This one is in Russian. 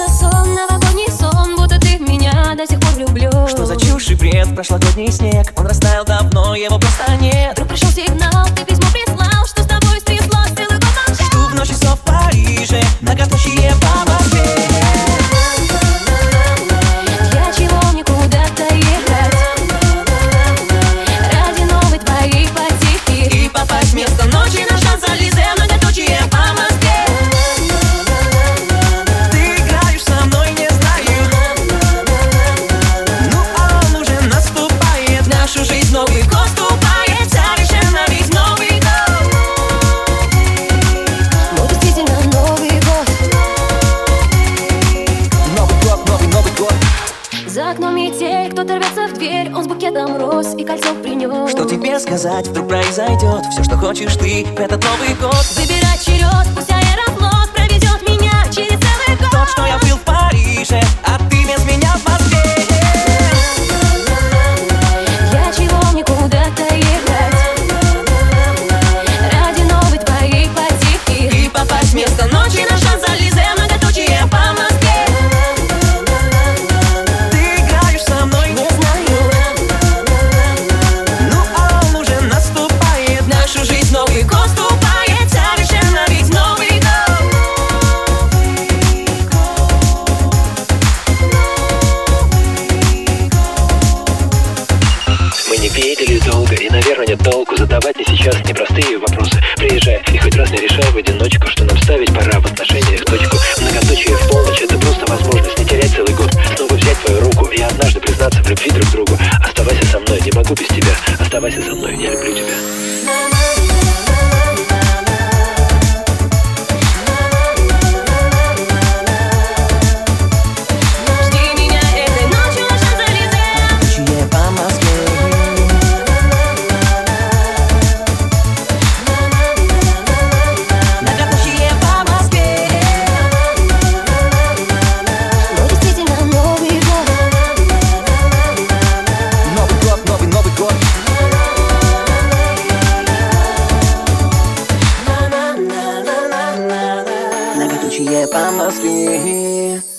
за сон, новогодний сон Будто ты в меня до сих пор влюблен Что за чушь и бред, прошлогодний снег Он растаял давно, его просто нет. Вдруг пришел сигнал, ты письмо прислал, что кто-то рвется в дверь Он с букетом роз и кольцо принес Что тебе сказать, вдруг произойдет Все, что хочешь ты в этот Новый год. Выбирать черед, пусть аэрофлот Видели долго и, наверное, нет толку задавать мне сейчас непростые вопросы. Приезжай и хоть раз не решай в одиночку, что нам ставить пора в отношениях точку. Многоточие в полночь — это просто возможность не терять целый год. Снова взять твою руку и однажды признаться в любви друг другу. Оставайся со мной, не могу без тебя. Оставайся со мной, я люблю тебя. Gucci app, I must be here.